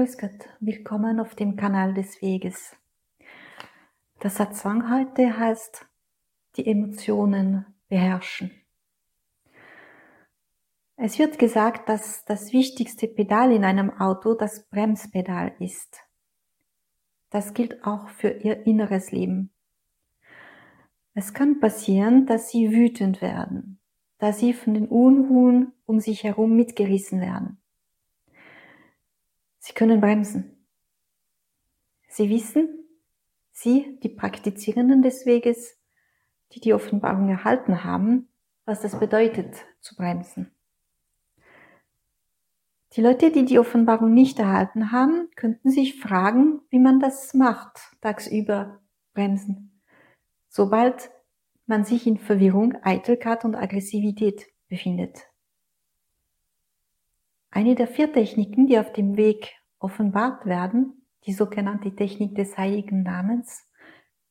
Grüß Gott, willkommen auf dem Kanal des Weges. Der Satzang heute heißt, die Emotionen beherrschen. Es wird gesagt, dass das wichtigste Pedal in einem Auto das Bremspedal ist. Das gilt auch für Ihr inneres Leben. Es kann passieren, dass Sie wütend werden, dass Sie von den Unruhen um sich herum mitgerissen werden. Sie können bremsen. Sie wissen, Sie, die Praktizierenden des Weges, die die Offenbarung erhalten haben, was das bedeutet, zu bremsen. Die Leute, die die Offenbarung nicht erhalten haben, könnten sich fragen, wie man das macht, tagsüber bremsen. Sobald man sich in Verwirrung, Eitelkeit und Aggressivität befindet. Eine der vier Techniken, die auf dem Weg offenbart werden, die sogenannte Technik des heiligen Namens,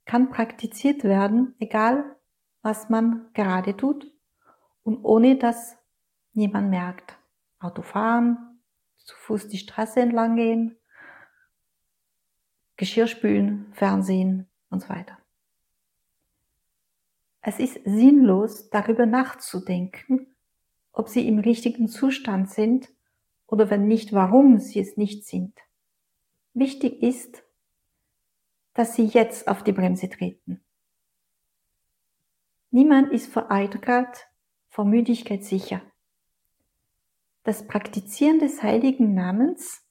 kann praktiziert werden, egal was man gerade tut und ohne dass jemand merkt. Autofahren, zu Fuß die Straße entlang gehen, Geschirr spülen, Fernsehen und so weiter. Es ist sinnlos, darüber nachzudenken, ob sie im richtigen Zustand sind oder wenn nicht, warum sie es nicht sind. Wichtig ist, dass sie jetzt auf die Bremse treten. Niemand ist vor Eitelkeit, vor Müdigkeit sicher. Das Praktizieren des heiligen Namens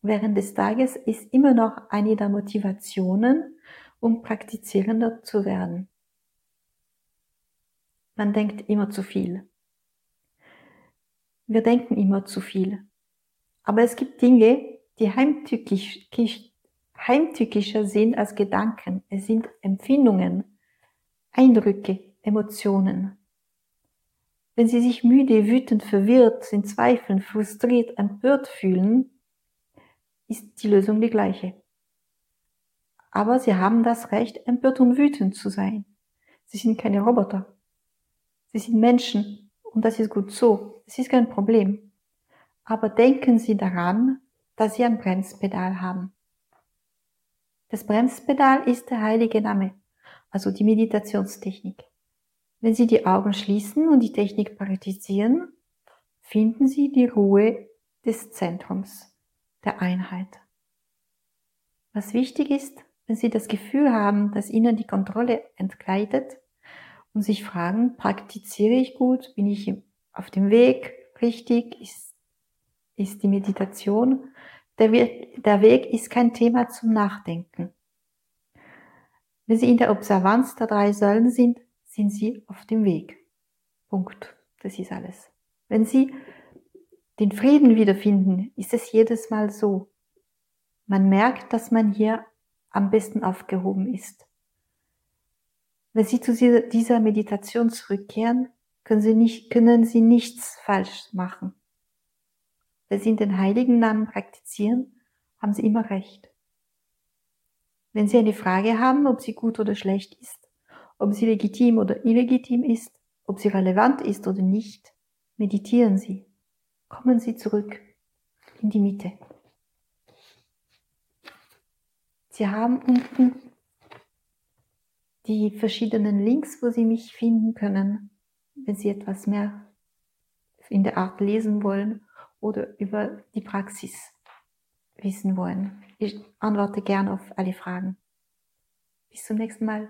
während des Tages ist immer noch eine der Motivationen, um praktizierender zu werden. Man denkt immer zu viel. Wir denken immer zu viel. Aber es gibt Dinge, die heimtückisch, heimtückischer sind als Gedanken. Es sind Empfindungen, Eindrücke, Emotionen. Wenn Sie sich müde, wütend, verwirrt, in Zweifeln, frustriert, empört fühlen, ist die Lösung die gleiche. Aber Sie haben das Recht, empört und wütend zu sein. Sie sind keine Roboter. Sie sind Menschen und das ist gut so. Es ist kein Problem. Aber denken Sie daran, dass Sie ein Bremspedal haben. Das Bremspedal ist der heilige Name, also die Meditationstechnik. Wenn Sie die Augen schließen und die Technik praktizieren, finden Sie die Ruhe des Zentrums, der Einheit. Was wichtig ist, wenn Sie das Gefühl haben, dass Ihnen die Kontrolle entgleitet und sich fragen, praktiziere ich gut, bin ich auf dem Weg richtig, ist ist die Meditation. Der Weg, der Weg ist kein Thema zum Nachdenken. Wenn Sie in der Observanz der drei Säulen sind, sind Sie auf dem Weg. Punkt. Das ist alles. Wenn Sie den Frieden wiederfinden, ist es jedes Mal so. Man merkt, dass man hier am besten aufgehoben ist. Wenn Sie zu dieser Meditation zurückkehren, können Sie, nicht, können Sie nichts falsch machen. Wenn Sie den heiligen Namen praktizieren, haben Sie immer recht. Wenn Sie eine Frage haben, ob sie gut oder schlecht ist, ob sie legitim oder illegitim ist, ob sie relevant ist oder nicht, meditieren Sie. Kommen Sie zurück in die Mitte. Sie haben unten die verschiedenen Links, wo Sie mich finden können, wenn Sie etwas mehr in der Art lesen wollen oder über die Praxis wissen wollen. Ich antworte gern auf alle Fragen. Bis zum nächsten Mal.